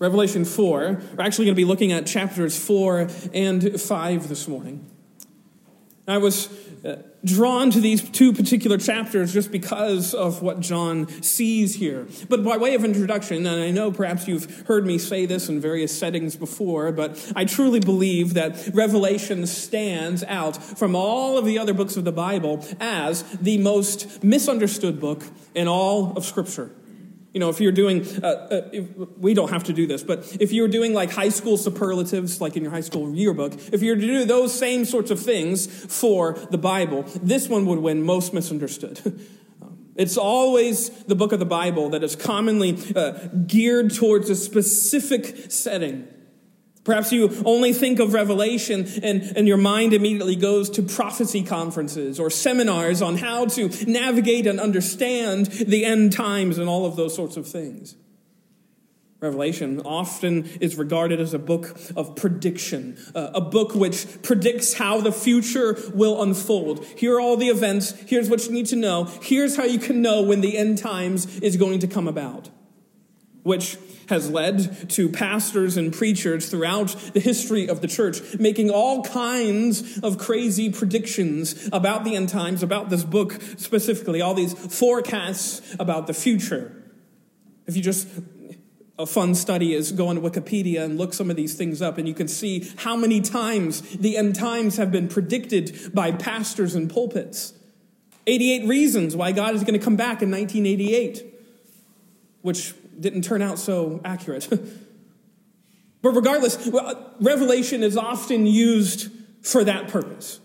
Revelation 4. We're actually going to be looking at chapters 4 and 5 this morning. I was uh, drawn to these two particular chapters just because of what John sees here. But by way of introduction, and I know perhaps you've heard me say this in various settings before, but I truly believe that Revelation stands out from all of the other books of the Bible as the most misunderstood book in all of Scripture. You know, if you're doing, uh, uh, if, we don't have to do this, but if you're doing like high school superlatives, like in your high school yearbook, if you're to do those same sorts of things for the Bible, this one would win most misunderstood. It's always the book of the Bible that is commonly uh, geared towards a specific setting. Perhaps you only think of Revelation and, and your mind immediately goes to prophecy conferences or seminars on how to navigate and understand the end times and all of those sorts of things. Revelation often is regarded as a book of prediction, uh, a book which predicts how the future will unfold. Here are all the events. Here's what you need to know. Here's how you can know when the end times is going to come about, which has led to pastors and preachers throughout the history of the church making all kinds of crazy predictions about the end times, about this book specifically, all these forecasts about the future. If you just a fun study is go on Wikipedia and look some of these things up, and you can see how many times the end times have been predicted by pastors and pulpits. 88 reasons why God is going to come back in 1988, which didn't turn out so accurate. but regardless, uh, Revelation is often used for that purpose.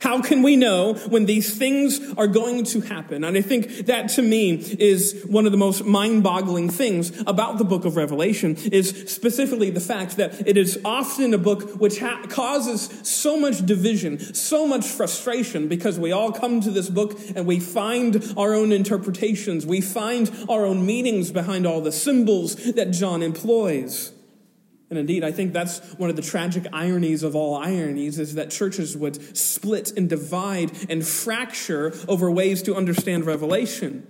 How can we know when these things are going to happen? And I think that to me is one of the most mind-boggling things about the book of Revelation is specifically the fact that it is often a book which ha- causes so much division, so much frustration because we all come to this book and we find our own interpretations. We find our own meanings behind all the symbols that John employs. And indeed, I think that's one of the tragic ironies of all ironies is that churches would split and divide and fracture over ways to understand Revelation.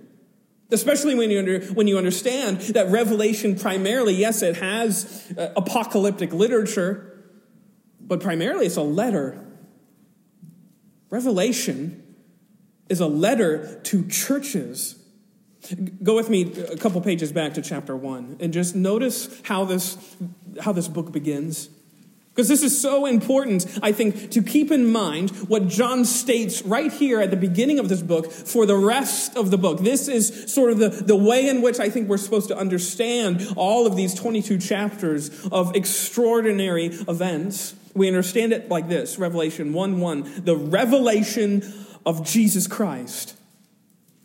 Especially when you, under, when you understand that Revelation primarily, yes, it has uh, apocalyptic literature, but primarily it's a letter. Revelation is a letter to churches Go with me a couple pages back to chapter 1 and just notice how this, how this book begins. Because this is so important, I think, to keep in mind what John states right here at the beginning of this book for the rest of the book. This is sort of the, the way in which I think we're supposed to understand all of these 22 chapters of extraordinary events. We understand it like this Revelation 1 1, the revelation of Jesus Christ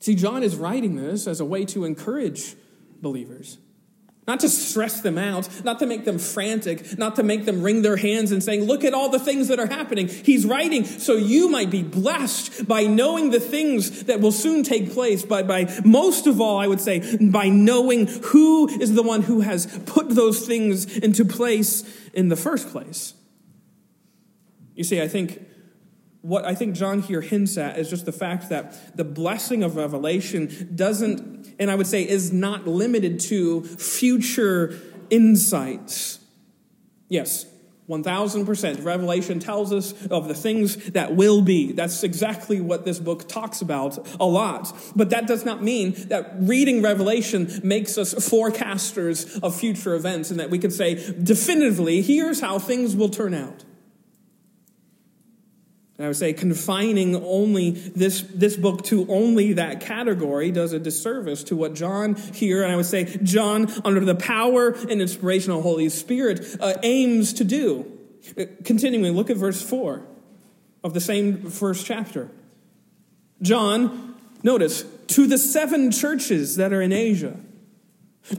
See, John is writing this as a way to encourage believers. Not to stress them out, not to make them frantic, not to make them wring their hands and saying, Look at all the things that are happening. He's writing so you might be blessed by knowing the things that will soon take place, but by most of all, I would say, by knowing who is the one who has put those things into place in the first place. You see, I think what I think John here hints at is just the fact that the blessing of revelation doesn't, and I would say is not limited to future insights. Yes, 1000%. Revelation tells us of the things that will be. That's exactly what this book talks about a lot. But that does not mean that reading Revelation makes us forecasters of future events and that we can say definitively, here's how things will turn out. And I would say confining only this, this book to only that category does a disservice to what John here, and I would say John, under the power and inspiration of the Holy Spirit, uh, aims to do. Uh, continuing, look at verse 4 of the same first chapter. John, notice, to the seven churches that are in Asia.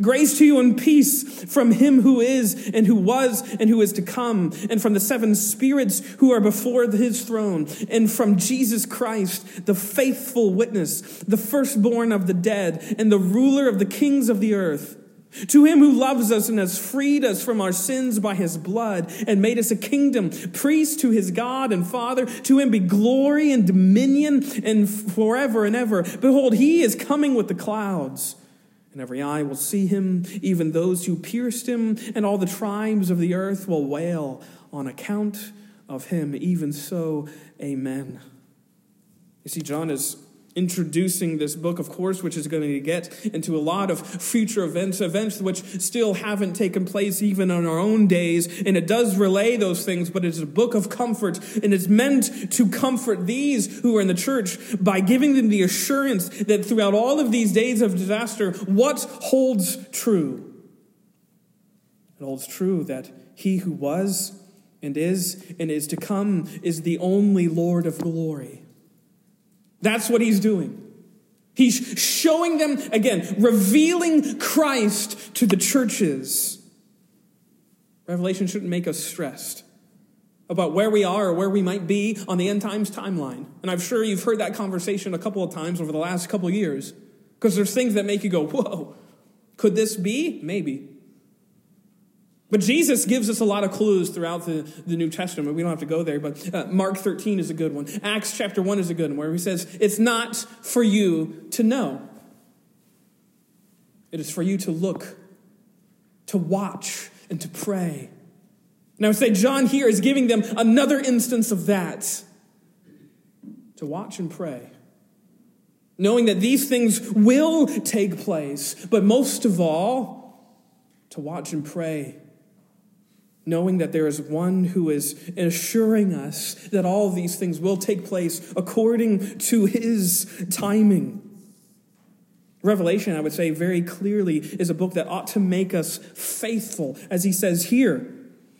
Grace to you and peace from him who is and who was and who is to come, and from the seven spirits who are before his throne, and from Jesus Christ, the faithful witness, the firstborn of the dead, and the ruler of the kings of the earth. To him who loves us and has freed us from our sins by his blood and made us a kingdom, priest to his God and Father, to him be glory and dominion and forever and ever. Behold, he is coming with the clouds and every eye will see him, even those who pierced him, and all the tribes of the earth will wail on account of him. Even so, amen. You see, John is introducing this book, of course, which is going to get into a lot of future events, events which still haven't taken place even in our own days. And it does relay those things, but it's a book of comfort, and it's meant to comfort these who are in the church by giving them the assurance that throughout all of these days of disaster, what holds true? It holds true that he who was and is and is to come is the only Lord of glory. That's what he's doing. He's showing them, again, revealing Christ to the churches. Revelation shouldn't make us stressed about where we are or where we might be on the end times timeline. And I'm sure you've heard that conversation a couple of times over the last couple of years because there's things that make you go, whoa, could this be? Maybe. But Jesus gives us a lot of clues throughout the, the New Testament. We don't have to go there, but uh, Mark 13 is a good one. Acts chapter 1 is a good one, where he says, It's not for you to know, it is for you to look, to watch, and to pray. Would say John here is giving them another instance of that to watch and pray. Knowing that these things will take place, but most of all, to watch and pray knowing that there is one who is assuring us that all these things will take place according to his timing. Revelation, I would say very clearly, is a book that ought to make us faithful, as he says here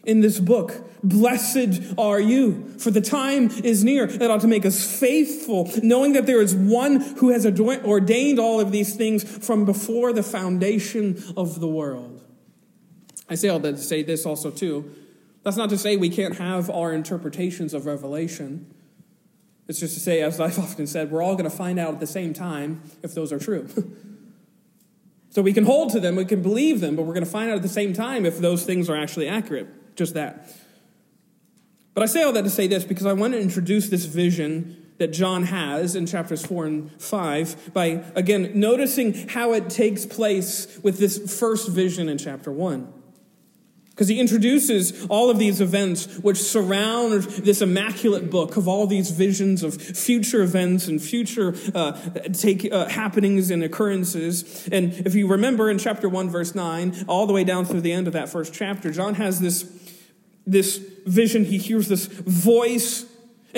in this book. Blessed are you, for the time is near. That ought to make us faithful, knowing that there is one who has ordained all of these things from before the foundation of the world. I say all that to say this also, too. That's not to say we can't have our interpretations of Revelation. It's just to say, as I've often said, we're all going to find out at the same time if those are true. so we can hold to them, we can believe them, but we're going to find out at the same time if those things are actually accurate. Just that. But I say all that to say this because I want to introduce this vision that John has in chapters 4 and 5 by, again, noticing how it takes place with this first vision in chapter 1 because he introduces all of these events which surround this immaculate book of all these visions of future events and future uh, take, uh, happenings and occurrences. And if you remember in chapter 1, verse 9, all the way down through the end of that first chapter, John has this, this vision. He hears this voice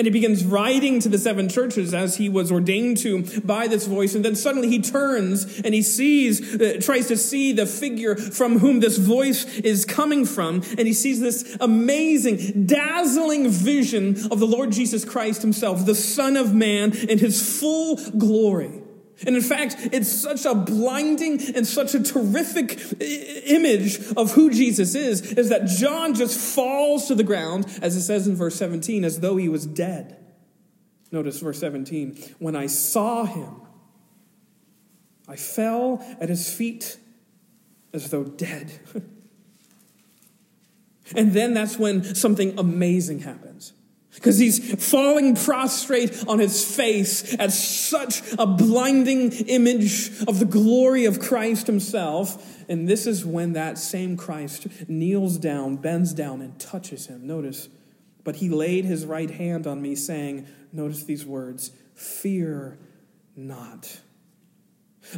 and he begins writing to the seven churches as he was ordained to by this voice. And then suddenly he turns and he sees, uh, tries to see the figure from whom this voice is coming from. And he sees this amazing, dazzling vision of the Lord Jesus Christ himself, the Son of Man in his full glory. And in fact, it's such a blinding and such a terrific image of who Jesus is, is that John just falls to the ground, as it says in verse 17, as though he was dead. Notice verse 17. When I saw him, I fell at his feet as though dead. and then that's when something amazing happens because he's falling prostrate on his face at such a blinding image of the glory of Christ himself. And this is when that same Christ kneels down, bends down, and touches him. Notice, but he laid his right hand on me, saying, Notice these words, fear not.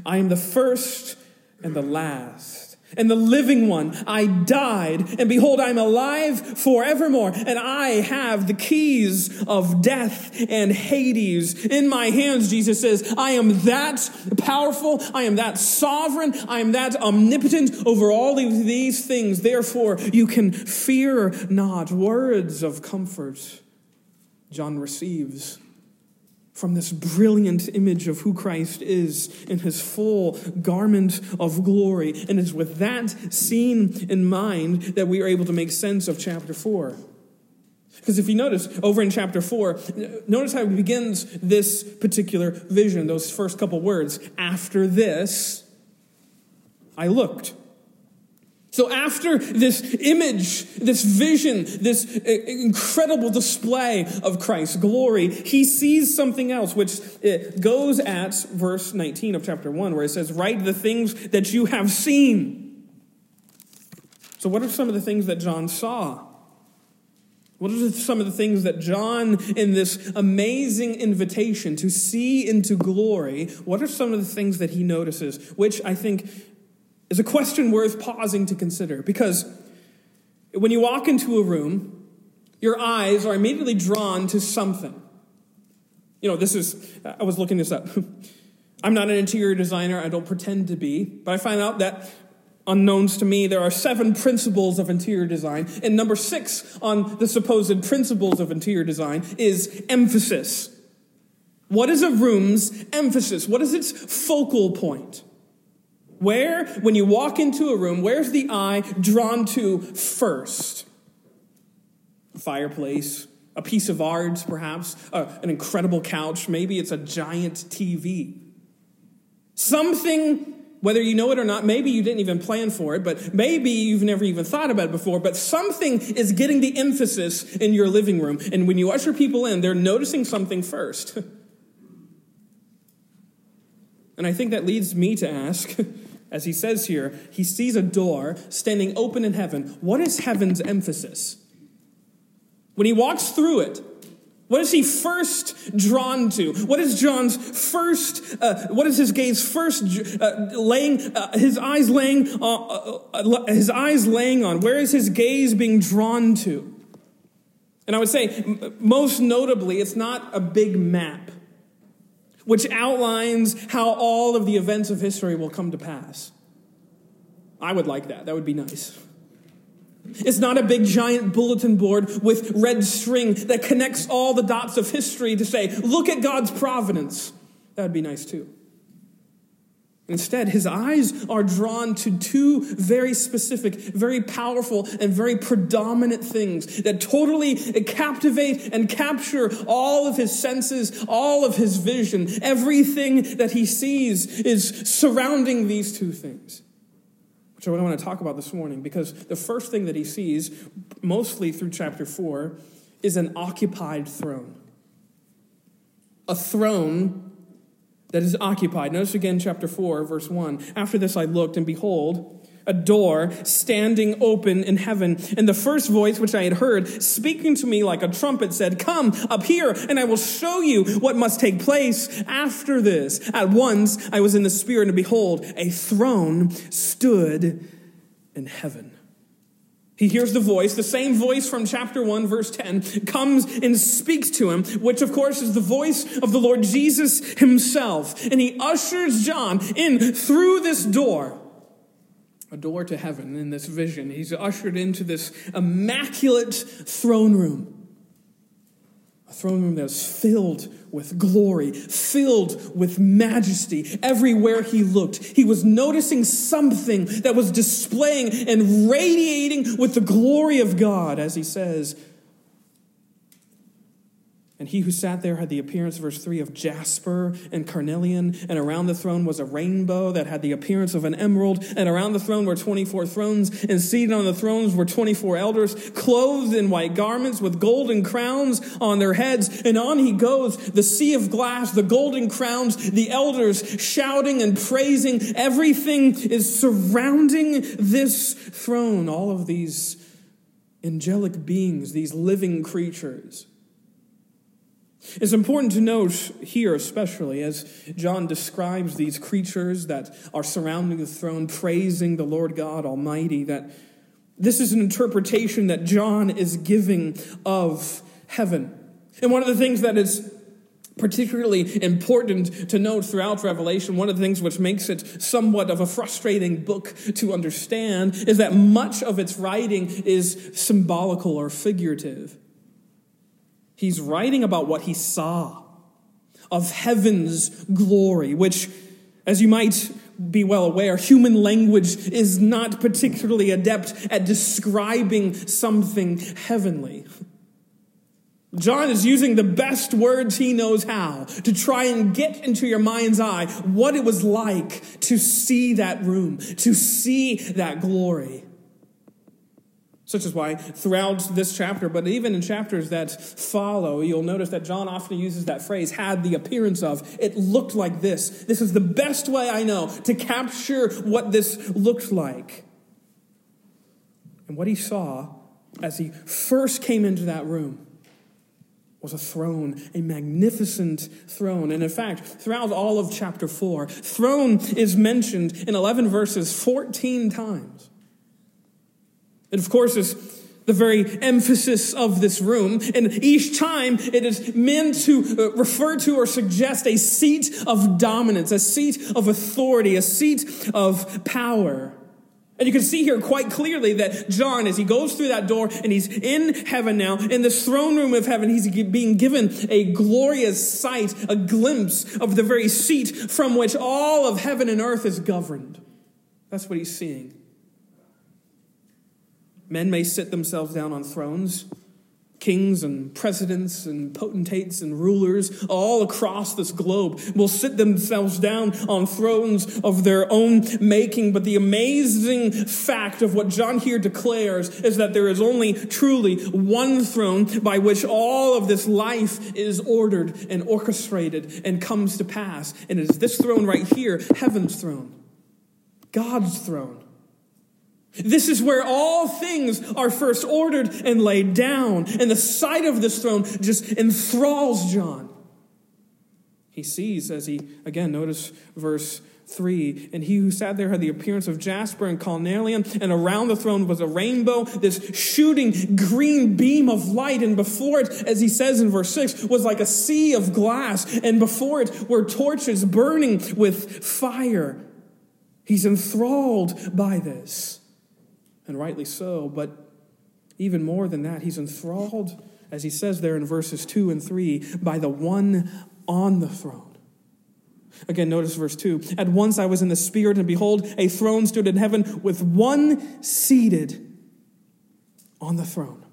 I am the first and the last and the living one. I died, and behold, I'm alive forevermore, and I have the keys of death and Hades in my hands. Jesus says, I am that powerful, I am that sovereign, I am that omnipotent over all of these things. Therefore, you can fear not. Words of comfort John receives from this brilliant image of who Christ is in his full garment of glory. And it's with that scene in mind that we are able to make sense of chapter 4. Because if you notice over in chapter 4, notice how he begins this particular vision, those first couple words. After this, I looked. So, after this image, this vision, this uh, incredible display of Christ's glory, he sees something else, which uh, goes at verse 19 of chapter 1, where it says, Write the things that you have seen. So, what are some of the things that John saw? What are some of the things that John, in this amazing invitation to see into glory, what are some of the things that he notices, which I think is a question worth pausing to consider because when you walk into a room, your eyes are immediately drawn to something. You know, this is, I was looking this up. I'm not an interior designer, I don't pretend to be, but I find out that unknowns to me, there are seven principles of interior design. And number six on the supposed principles of interior design is emphasis. What is a room's emphasis? What is its focal point? Where, when you walk into a room, where's the eye drawn to first? A fireplace, a piece of art, perhaps, uh, an incredible couch, maybe it's a giant TV. Something, whether you know it or not, maybe you didn't even plan for it, but maybe you've never even thought about it before, but something is getting the emphasis in your living room. And when you usher people in, they're noticing something first. and I think that leads me to ask as he says here, he sees a door standing open in heaven. What is heaven's emphasis? When he walks through it, what is he first drawn to? What is John's first, uh, what is his gaze first uh, laying, uh, his eyes laying, uh, uh, his eyes laying on? Where is his gaze being drawn to? And I would say, most notably, it's not a big map which outlines how all of the events of history will come to pass. I would like that. That would be nice. It's not a big giant bulletin board with red string that connects all the dots of history to say, look at God's providence. That would be nice too. Instead, his eyes are drawn to two very specific, very powerful, and very predominant things that totally captivate and capture all of his senses, all of his vision. Everything that he sees is surrounding these two things. Which is what I want to talk about this morning, because the first thing that he sees, mostly through chapter 4, is an occupied throne. A throne that is occupied. Notice again, chapter 4, verse 1. After this I looked, and behold, a door standing open in heaven. And the first voice which I had heard speaking to me like a trumpet said, Come up here, and I will show you what must take place after this. At once I was in the Spirit, and behold, a throne stood in heaven. He hears the voice, the same voice from chapter 1, verse 10, comes and speaks to him, which of course is the voice of the Lord Jesus himself. And he ushers John in through this door, a door to heaven in this vision. He's ushered into this immaculate throne room a throne room that's filled with glory, filled with majesty. Everywhere he looked, he was noticing something that was displaying and radiating with the glory of God, as he says, and he who sat there had the appearance, verse 3, of jasper and carnelian. And around the throne was a rainbow that had the appearance of an emerald. And around the throne were 24 thrones. And seated on the thrones were 24 elders, clothed in white garments with golden crowns on their heads. And on he goes, the sea of glass, the golden crowns, the elders shouting and praising. Everything is surrounding this throne. All of these angelic beings, these living creatures. It's important to note here, especially as John describes these creatures that are surrounding the throne, praising the Lord God Almighty, that this is an interpretation that John is giving of heaven. And one of the things that is particularly important to note throughout Revelation, one of the things which makes it somewhat of a frustrating book to understand is that much of its writing is symbolical or figurative. He's writing about what he saw, of heaven's glory, which, as you might be well aware, human language is not particularly adept at describing something heavenly. John is using the best words he knows how to try and get into your mind's eye what it was like to see that room, to see that glory. Such is why throughout this chapter, but even in chapters that follow, you'll notice that John often uses that phrase, had the appearance of. It looked like this. This is the best way I know to capture what this looked like. And what he saw as he first came into that room was a throne, a magnificent throne. And in fact, throughout all of chapter 4, throne is mentioned in 11 verses 14 times. It, of course, is the very emphasis of this room. And each time it is meant to uh, refer to or suggest a seat of dominance, a seat of authority, a seat of power. And you can see here quite clearly that John, as he goes through that door and he's in heaven now, in this throne room of heaven, he's being given a glorious sight, a glimpse of the very seat from which all of heaven and earth is governed. That's what he's seeing. Men may sit themselves down on thrones. Kings and presidents and potentates and rulers all across this globe will sit themselves down on thrones of their own making. But the amazing fact of what John here declares is that there is only truly one throne by which all of this life is ordered and orchestrated and comes to pass. And it is this throne right here, heaven's throne, God's throne. This is where all things are first ordered and laid down. And the sight of this throne just enthralls John. He sees as he, again, notice verse 3 and he who sat there had the appearance of jasper and carnelian and around the throne was a rainbow this shooting green beam of light and before it as he says in verse 6 was like a sea of glass and before it were torches burning with fire he's enthralled by this and rightly so. But even more than that, he's enthralled, as he says there in verses 2 and 3, by the one on the throne. Again, notice verse 2. At once I was in the Spirit, and behold, a throne stood in heaven with one seated on the throne.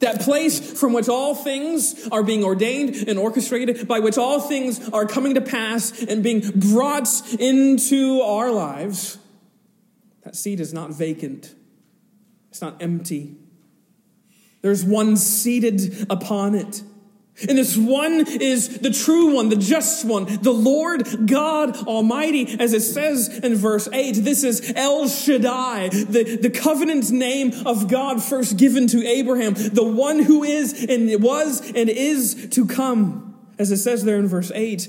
That place from which all things are being ordained and orchestrated, by which all things are coming to pass and being brought into our lives that seat is not vacant, it's not empty. There's one seated upon it. And this one is the true one, the just one, the Lord God Almighty, as it says in verse 8. This is El Shaddai, the, the covenant name of God first given to Abraham, the one who is and was and is to come. As it says there in verse 8,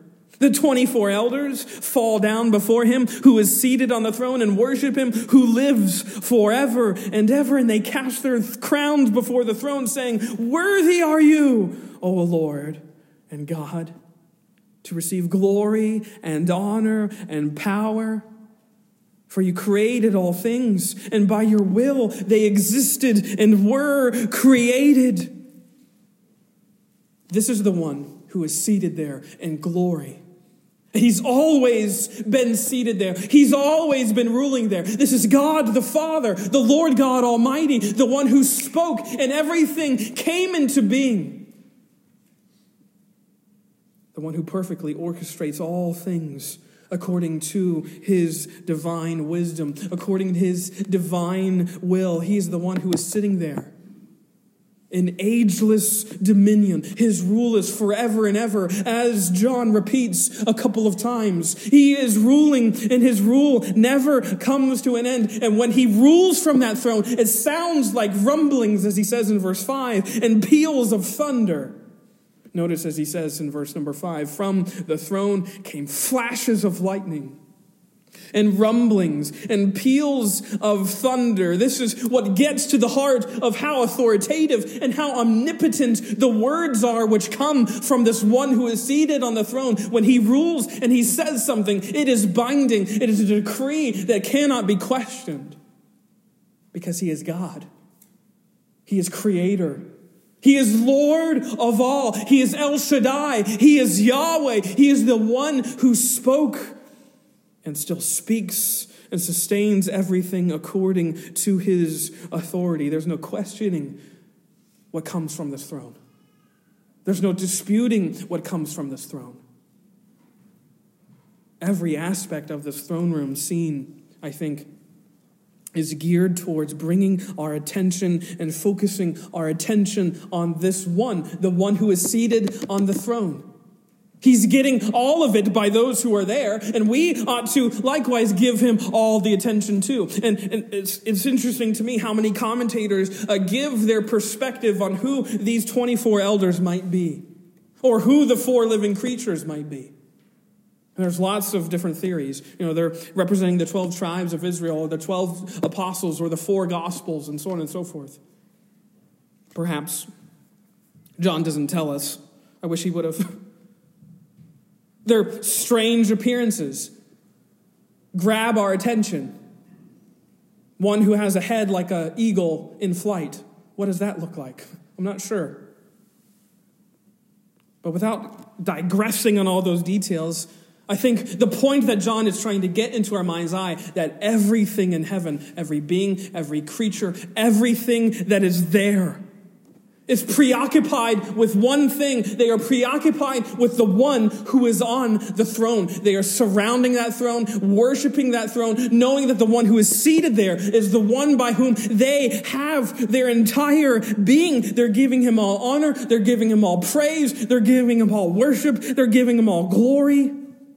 The 24 elders fall down before him who is seated on the throne and worship him who lives forever and ever. And they cast their crowns before the throne, saying, Worthy are you, O Lord and God, to receive glory and honor and power. For you created all things, and by your will they existed and were created. This is the one who is seated there in glory He's always been seated there. He's always been ruling there. This is God the Father, the Lord God Almighty, the one who spoke and everything came into being. The one who perfectly orchestrates all things according to his divine wisdom, according to his divine will. He is the one who is sitting there in ageless dominion. His rule is forever and ever, as John repeats a couple of times. He is ruling, and his rule never comes to an end. And when he rules from that throne, it sounds like rumblings, as he says in verse 5, and peals of thunder. Notice as he says in verse number 5 from the throne came flashes of lightning and rumblings and peals of thunder. This is what gets to the heart of how authoritative and how omnipotent the words are which come from this one who is seated on the throne. When he rules and he says something, it is binding. It is a decree that cannot be questioned because he is God. He is creator. He is Lord of all. He is El Shaddai. He is Yahweh. He is the one who spoke and still speaks and sustains everything according to his authority. There's no questioning what comes from this throne, there's no disputing what comes from this throne. Every aspect of this throne room scene, I think, is geared towards bringing our attention and focusing our attention on this one, the one who is seated on the throne. He's getting all of it by those who are there, and we ought to likewise give him all the attention too. And, and it's, it's interesting to me how many commentators uh, give their perspective on who these 24 elders might be, or who the four living creatures might be. There's lots of different theories. You know, they're representing the 12 tribes of Israel, or the 12 apostles, or the four gospels, and so on and so forth. Perhaps John doesn't tell us. I wish he would have. Their strange appearances grab our attention. One who has a head like an eagle in flight. What does that look like? I'm not sure. But without digressing on all those details, I think the point that John is trying to get into our mind's eye that everything in heaven, every being, every creature, everything that is there is preoccupied with one thing. They are preoccupied with the one who is on the throne. They are surrounding that throne, worshiping that throne, knowing that the one who is seated there is the one by whom they have their entire being. They're giving him all honor. They're giving him all praise. They're giving him all worship. They're giving him all glory.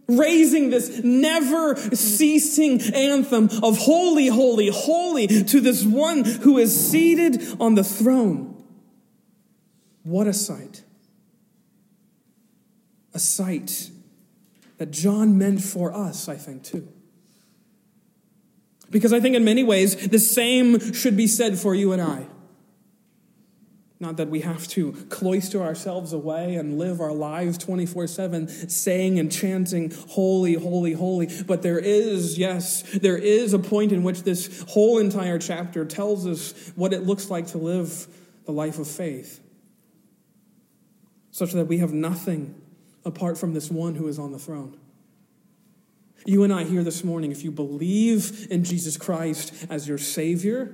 Raising this never ceasing anthem of holy, holy, holy to this one who is seated on the throne. What a sight. A sight that John meant for us, I think, too. Because I think in many ways the same should be said for you and I. Not that we have to cloister ourselves away and live our lives 24 7 saying and chanting, Holy, holy, holy. But there is, yes, there is a point in which this whole entire chapter tells us what it looks like to live the life of faith such that we have nothing apart from this one who is on the throne. You and I here this morning, if you believe in Jesus Christ as your Savior,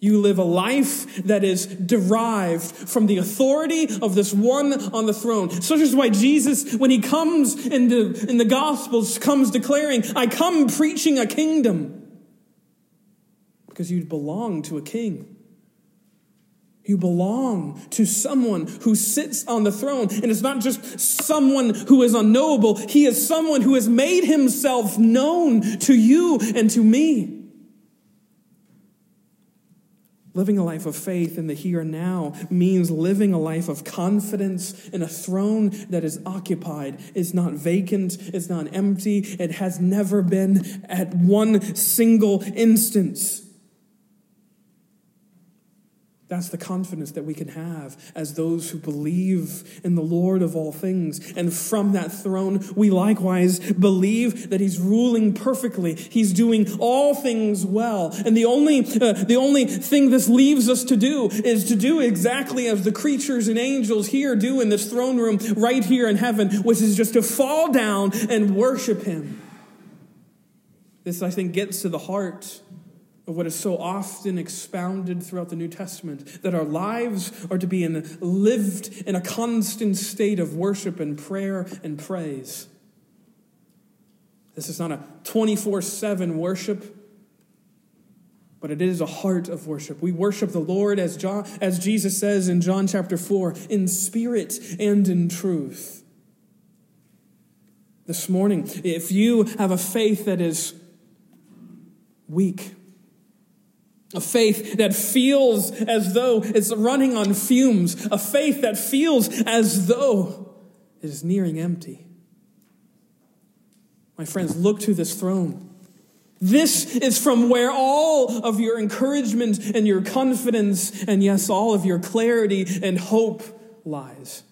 you live a life that is derived from the authority of this one on the throne. Such is why Jesus, when he comes in the, in the Gospels, comes declaring, I come preaching a kingdom. Because you belong to a king. You belong to someone who sits on the throne. And it's not just someone who is unknowable, he is someone who has made himself known to you and to me. Living a life of faith in the here and now means living a life of confidence in a throne that is occupied. It's not vacant, it's not empty, it has never been at one single instance. That's the confidence that we can have as those who believe in the Lord of all things. And from that throne, we likewise believe that He's ruling perfectly. He's doing all things well. And the only, uh, the only thing this leaves us to do is to do exactly as the creatures and angels here do in this throne room right here in heaven, which is just to fall down and worship Him. This, I think, gets to the heart of what is so often expounded throughout the New Testament that our lives are to be in, lived in a constant state of worship and prayer and praise. This is not a 24 7 worship, but it is a heart of worship. We worship the Lord, as, John, as Jesus says in John chapter 4, in spirit and in truth. This morning, if you have a faith that is weak, a faith that feels as though it's running on fumes. A faith that feels as though it is nearing empty. My friends, look to this throne. This is from where all of your encouragement and your confidence, and yes, all of your clarity and hope lies.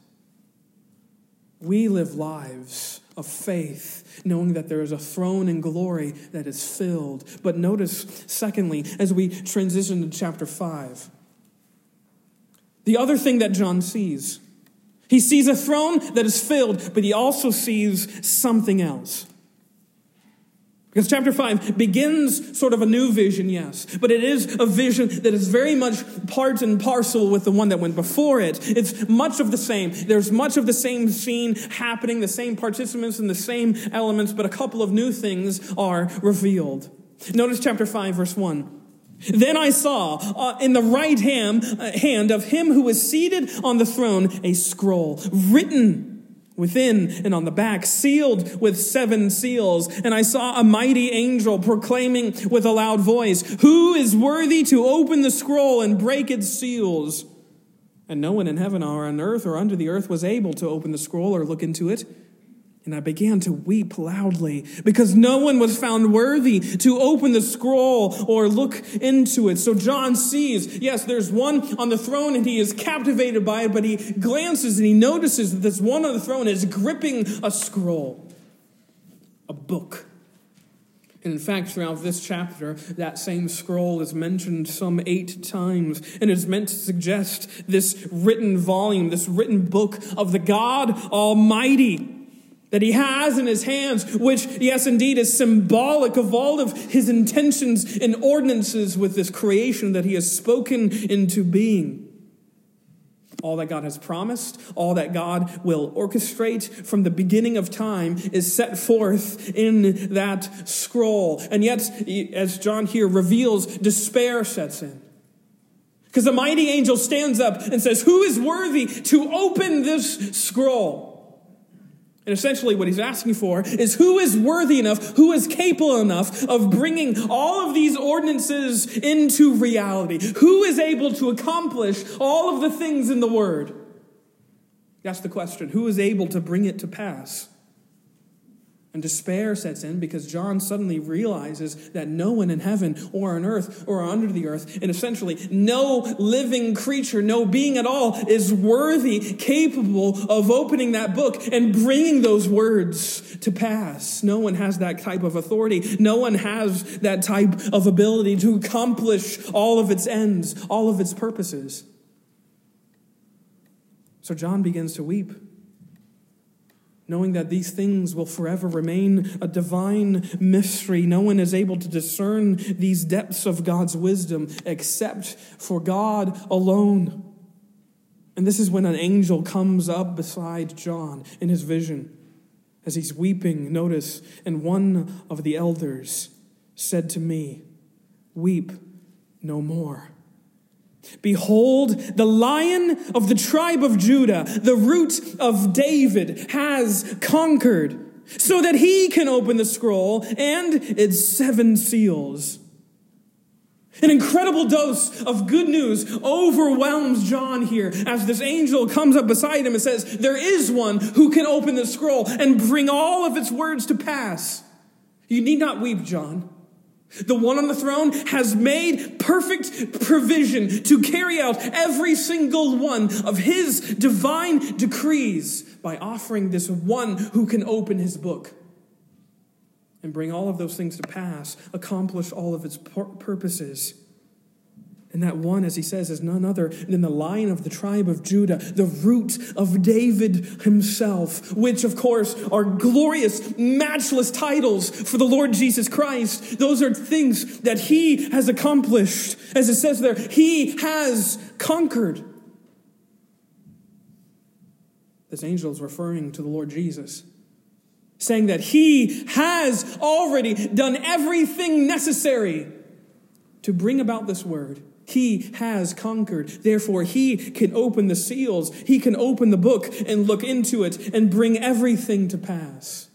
We live lives of faith, knowing that there is a throne in glory that is filled. But notice, secondly, as we transition to chapter 5, the other thing that John sees, he sees a throne that is filled, but he also sees something else. Because chapter 5 begins sort of a new vision, yes, but it is a vision that is very much part and parcel with the one that went before it. It's much of the same. There's much of the same scene happening, the same participants and the same elements, but a couple of new things are revealed. Notice chapter 5, verse 1. Then I saw uh, in the right hand, uh, hand of him who was seated on the throne a scroll written within and on the back, sealed with seven seals. And I saw a mighty angel proclaiming with a loud voice, Who is worthy to open the scroll and break its seals? And no one in heaven or on earth or under the earth was able to open the scroll or look into it. And I began to weep loudly because no one was found worthy to open the scroll or look into it. So John sees, yes, there's one on the throne and he is captivated by it, but he glances and he notices that this one on the throne is gripping a scroll, a book. And in fact, throughout this chapter, that same scroll is mentioned some eight times and is meant to suggest this written volume, this written book of the God Almighty that he has in his hands, which, yes, indeed, is symbolic of all of his intentions and ordinances with this creation that he has spoken into being. All that God has promised, all that God will orchestrate from the beginning of time is set forth in that scroll. And yet, as John here reveals, despair sets in. Because the mighty angel stands up and says, Who is worthy to open this scroll? And essentially, what he's asking for is who is worthy enough, who is capable enough of bringing all of these ordinances into reality? Who is able to accomplish all of the things in the Word? That's the question. Who is able to bring it to pass? And despair sets in because John suddenly realizes that no one in heaven or on earth or under the earth, and essentially no living creature, no being at all, is worthy, capable of opening that book and bringing those words to pass. No one has that type of authority. No one has that type of ability to accomplish all of its ends, all of its purposes. So John begins to weep knowing that these things will forever remain a divine mystery. No one is able to discern these depths of God's wisdom except for God alone. And this is when an angel comes up beside John in his vision as he's weeping. Notice, and one of the elders said to me, Weep no more. Behold, the lion of the tribe of Judah, the root of David, has conquered, so that he can open the scroll and its seven seals. An incredible dose of good news overwhelms John here as this angel comes up beside him and says, There is one who can open the scroll and bring all of its words to pass. You need not weep, John. The one on the throne has made perfect provision to carry out every single one of his divine decrees by offering this one who can open his book and bring all of those things to pass, accomplish all of its purposes. And that one, as he says, is none other than the lion of the tribe of Judah, the root of David himself, which, of course, are glorious, matchless titles for the Lord Jesus Christ. Those are things that he has accomplished. As it says there, he has conquered. This angel is referring to the Lord Jesus, saying that he has already done everything necessary to bring about this word he has conquered. Therefore, he can open the seals. He can open the book and look into it and bring everything to pass.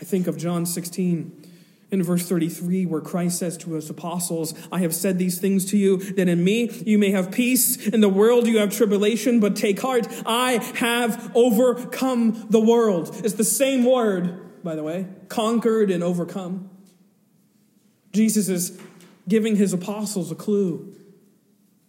I think of John 16 In verse 33, where Christ says to his apostles, I have said these things to you, that in me you may have peace. In the world you have tribulation, but take heart, I have overcome the world. It's the same word, by the way, conquered and overcome. Jesus is giving his apostles a clue.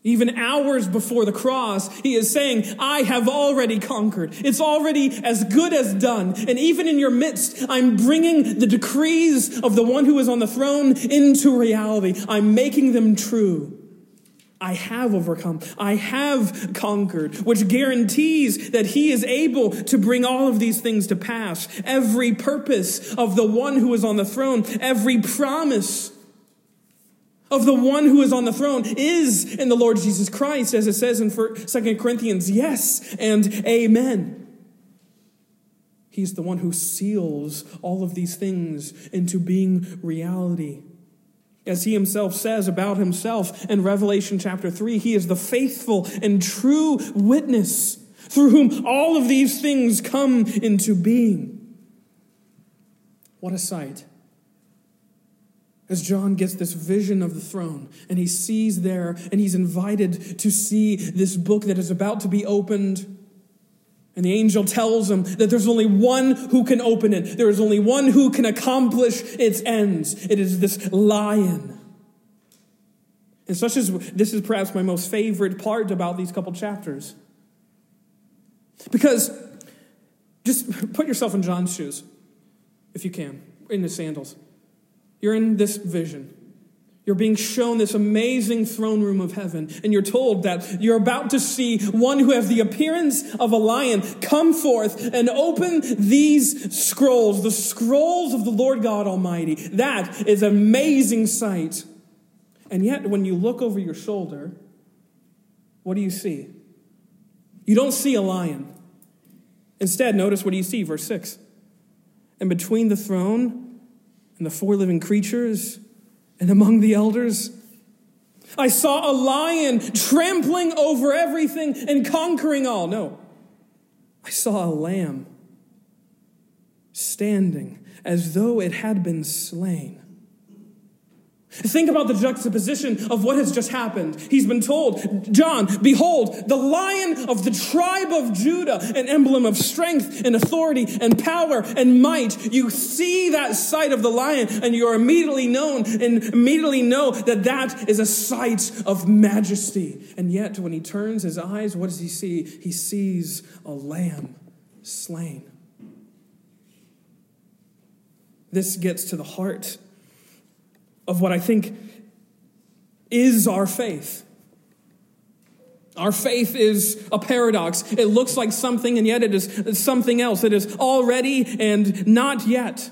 Even hours before the cross, he is saying, I have already conquered. It's already as good as done. And even in your midst, I'm bringing the decrees of the one who is on the throne into reality. I'm making them true. I have overcome. I have conquered, which guarantees that he is able to bring all of these things to pass. Every purpose of the one who is on the throne, every promise of the one who is on the throne is in the Lord Jesus Christ, as it says in 2 Corinthians, yes and amen. He's the one who seals all of these things into being reality. As he himself says about himself in Revelation chapter 3, he is the faithful and true witness through whom all of these things come into being. What a sight! As John gets this vision of the throne and he sees there and he's invited to see this book that is about to be opened. And the angel tells him that there's only one who can open it. There is only one who can accomplish its ends. It is this lion. And such as this is perhaps my most favorite part about these couple chapters. Because just put yourself in John's shoes, if you can, in the sandals. You're in this vision. You're being shown this amazing throne room of heaven, and you're told that you're about to see one who has the appearance of a lion come forth and open these scrolls, the scrolls of the Lord God Almighty. That is amazing sight. And yet, when you look over your shoulder, what do you see? You don't see a lion. Instead, notice what do you see? Verse 6. And between the throne and the four living creatures and among the elders. I saw a lion trampling over everything and conquering all. No, I saw a lamb standing as though it had been slain Think about the juxtaposition of what has just happened. He's been told, John, behold, the lion of the tribe of Judah, an emblem of strength and authority and power and might. You see that sight of the lion and you are immediately known and immediately know that that is a sight of majesty. And yet, when he turns his eyes, what does he see? He sees a lamb slain. This gets to the heart of what I think is our faith. Our faith is a paradox. It looks like something, and yet it is something else. It is already and not yet.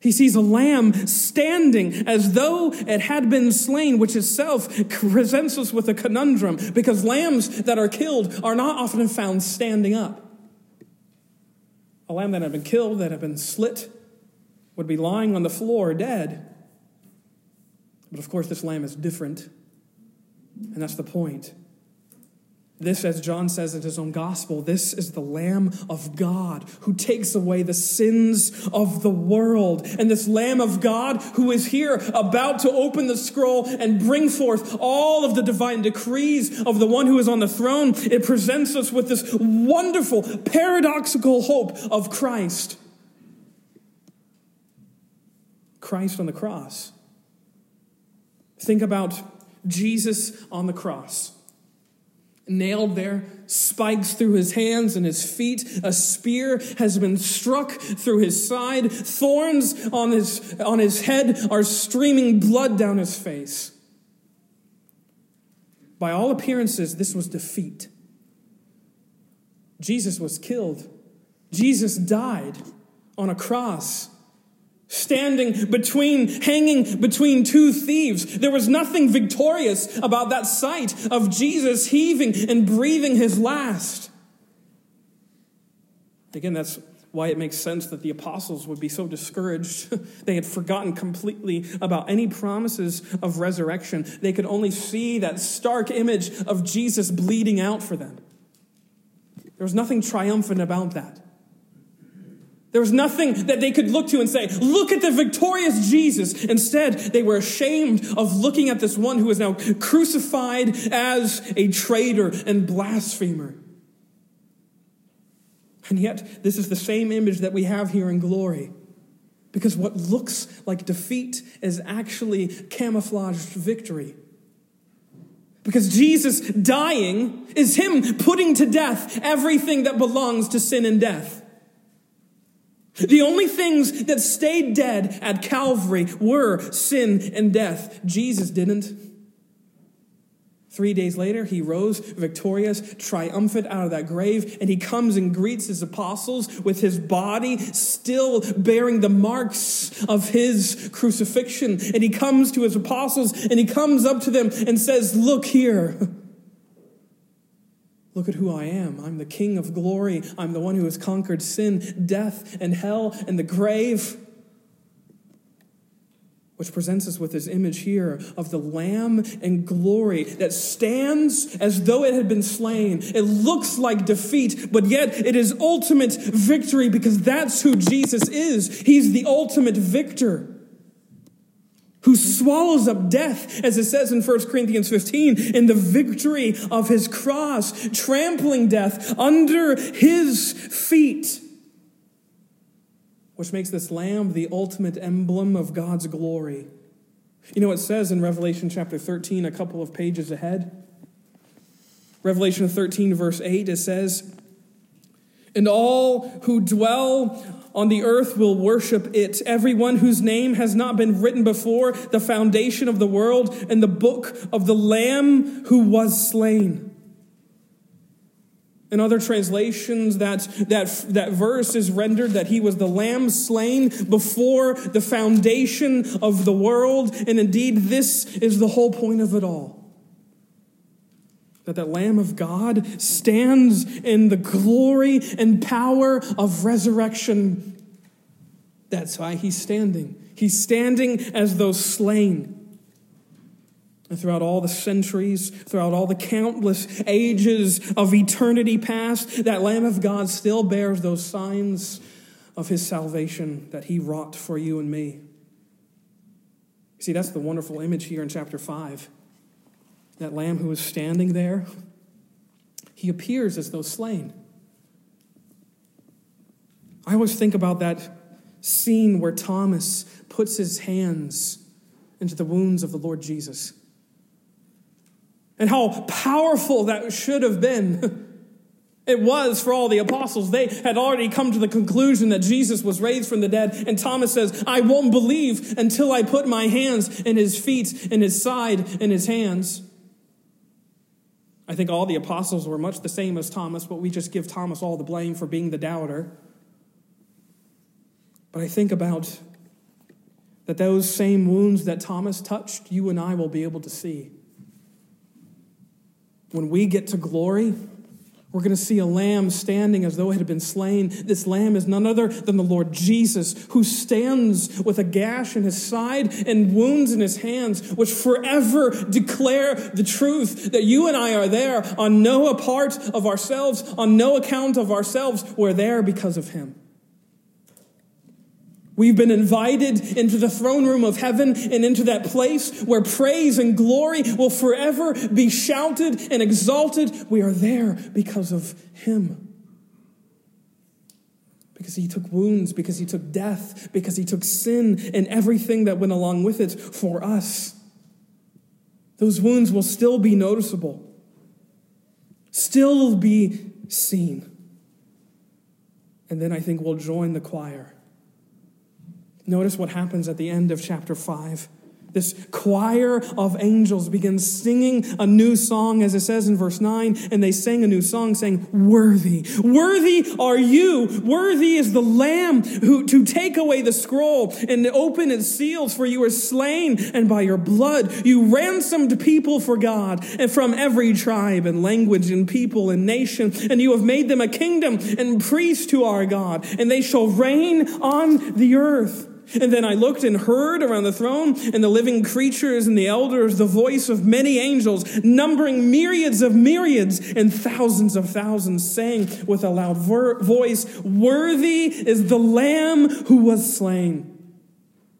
He sees a lamb standing as though it had been slain, which itself presents us with a conundrum because lambs that are killed are not often found standing up. A lamb that had been killed, that had been slit, would be lying on the floor dead. But of course, this lamb is different. And that's the point. This, as John says in his own gospel, this is the Lamb of God who takes away the sins of the world. And this Lamb of God who is here about to open the scroll and bring forth all of the divine decrees of the one who is on the throne, it presents us with this wonderful, paradoxical hope of Christ. Christ on the cross. Think about Jesus on the cross. Nailed there, spikes through his hands and his feet. A spear has been struck through his side. Thorns on his, on his head are streaming blood down his face. By all appearances, this was defeat. Jesus was killed. Jesus died on a cross standing between, hanging between two thieves. There was nothing victorious about that sight of Jesus heaving and breathing his last. Again, that's why it makes sense that the apostles would be so discouraged. they had forgotten completely about any promises of resurrection. They could only see that stark image of Jesus bleeding out for them. There was nothing triumphant about that. There was nothing that they could look to and say, Look at the victorious Jesus. Instead, they were ashamed of looking at this one who is now crucified as a traitor and blasphemer. And yet, this is the same image that we have here in glory. Because what looks like defeat is actually camouflaged victory. Because Jesus dying is Him putting to death everything that belongs to sin and death. The only things that stayed dead at Calvary were sin and death. Jesus didn't. Three days later, he rose victorious, triumphant out of that grave, and he comes and greets his apostles with his body still bearing the marks of his crucifixion. And he comes to his apostles and he comes up to them and says, Look here. Look at who I am. I'm the King of glory. I'm the one who has conquered sin, death, and hell, and the grave which presents us with this image here of the lamb in glory that stands as though it had been slain. It looks like defeat, but yet it is ultimate victory because that's who Jesus is. He's the ultimate victor who swallows up death, as it says in 1 Corinthians 15, in the victory of his cross, trampling death under his feet which makes this lamb the ultimate emblem of God's glory. You know, it says in Revelation chapter 13, a couple of pages ahead. Revelation 13, verse 8, it says, And all who dwell on the earth will worship it. Everyone whose name has not been written before the foundation of the world in the book of the Lamb who was slain. In other translations, that, that, that verse is rendered that he was the lamb slain before the foundation of the world. And indeed, this is the whole point of it all. That the Lamb of God stands in the glory and power of resurrection. That's why he's standing. He's standing as though slain. And throughout all the centuries, throughout all the countless ages of eternity past, that Lamb of God still bears those signs of his salvation that he wrought for you and me. See, that's the wonderful image here in chapter 5. That lamb who is standing there, he appears as though slain. I always think about that scene where Thomas puts his hands into the wounds of the Lord Jesus and how powerful that should have been. It was for all the apostles. They had already come to the conclusion that Jesus was raised from the dead. And Thomas says, I won't believe until I put my hands in his feet, in his side, in his hands. I think all the apostles were much the same as Thomas, but we just give Thomas all the blame for being the doubter. But I think about that those same wounds that Thomas touched, you and I will be able to see. When we get to glory, we're going to see a lamb standing as though it had been slain. This lamb is none other than the Lord Jesus, who stands with a gash in his side and wounds in his hands, which forever declare the truth that you and I are there on no part of ourselves, on no account of ourselves. We're there because of him. We've been invited into the throne room of heaven and into that place where praise and glory will forever be shouted and exalted. We are there because of Him. Because He took wounds, because He took death, because He took sin and everything that went along with it for us. Those wounds will still be noticeable, still be seen. And then I think we'll join the choir Notice what happens at the end of chapter 5. This choir of angels begins singing a new song, as it says in verse 9, and they sang a new song saying, Worthy, worthy are you, worthy is the Lamb who to take away the scroll and open its seals, for you were slain, and by your blood you ransomed people for God, and from every tribe and language and people and nation, and you have made them a kingdom and priests to our God, and they shall reign on the earth. And then I looked and heard around the throne and the living creatures and the elders the voice of many angels, numbering myriads of myriads and thousands of thousands, saying with a loud voice, Worthy is the Lamb who was slain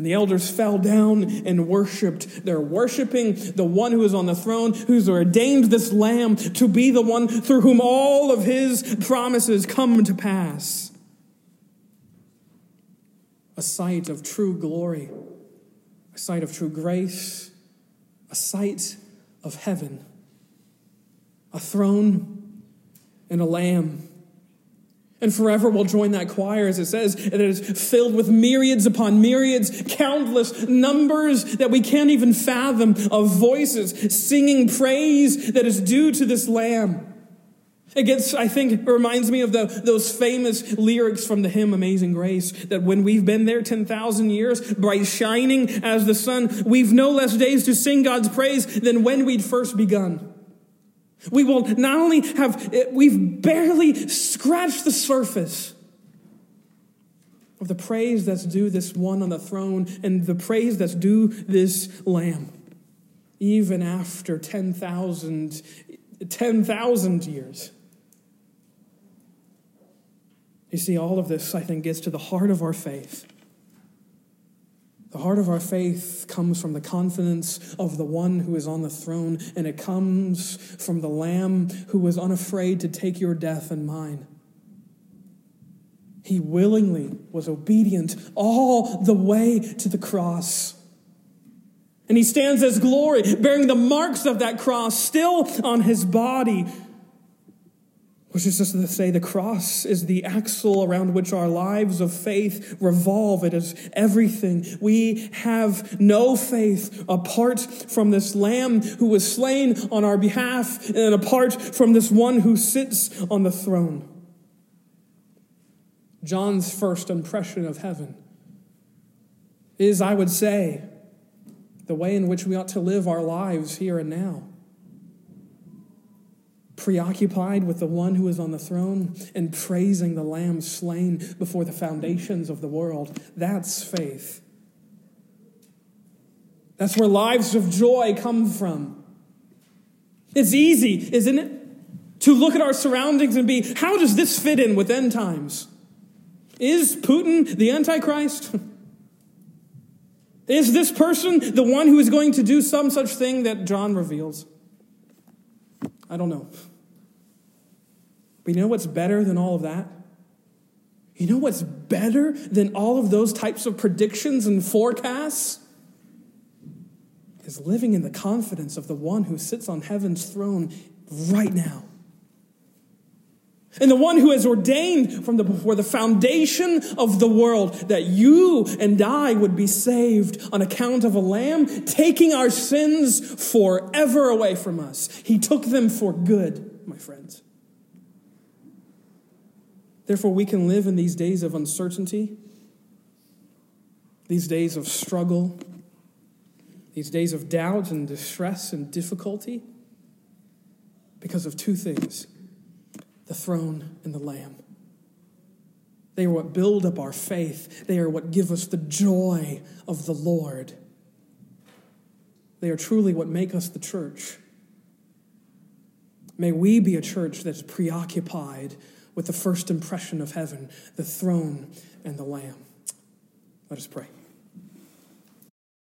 And the elders fell down and worshiped. They're worshiping the one who is on the throne, who's ordained this lamb to be the one through whom all of his promises come to pass. A sight of true glory, a sight of true grace, a sight of heaven, a throne and a lamb and forever we'll join that choir as it says it is filled with myriads upon myriads, countless numbers that we can't even fathom of voices singing praise that is due to this Lamb. It gets, I think, it reminds me of the, those famous lyrics from the hymn Amazing Grace that when we've been there 10,000 years, bright shining as the sun, we've no less days to sing God's praise than when we'd first begun. We will not only have, eh, we've barely scratched the surface of the praise that's due this one on the throne and the praise that's due this lamb, even after 10,000 10, years. You see, all of this, I think, gets to the heart of our faith. The heart of our faith comes from the confidence of the one who is on the throne, and it comes from the Lamb who was unafraid to take your death and mine. He willingly was obedient all the way to the cross. And he stands as glory, bearing the marks of that cross still on his body which is just to say, the cross is the axle around which our lives of faith revolve. It is everything. We have no faith apart from this Lamb who was slain on our behalf and apart from this one who sits on the throne. John's first impression of heaven is, I would say, the way in which we ought to live our lives here and now preoccupied with the one who is on the throne and praising the lamb slain before the foundations of the world. That's faith. That's where lives of joy come from. It's easy, isn't it? To look at our surroundings and be, how does this fit in with end times? Is Putin the Antichrist? Is this person the one who is going to do some such thing that John reveals? I don't know. You know what's better than all of that? You know what's better than all of those types of predictions and forecasts? Is living in the confidence of the one who sits on heaven's throne right now. And the one who has ordained from the, before the foundation of the world that you and I would be saved on account of a lamb taking our sins forever away from us. He took them for good, my friends. Therefore, we can live in these days of uncertainty, these days of struggle, these days of doubt and distress and difficulty because of two things the throne and the Lamb. They are what build up our faith, they are what give us the joy of the Lord. They are truly what make us the church. May we be a church that's preoccupied with the first impression of heaven, the throne and the Lamb. Let us pray.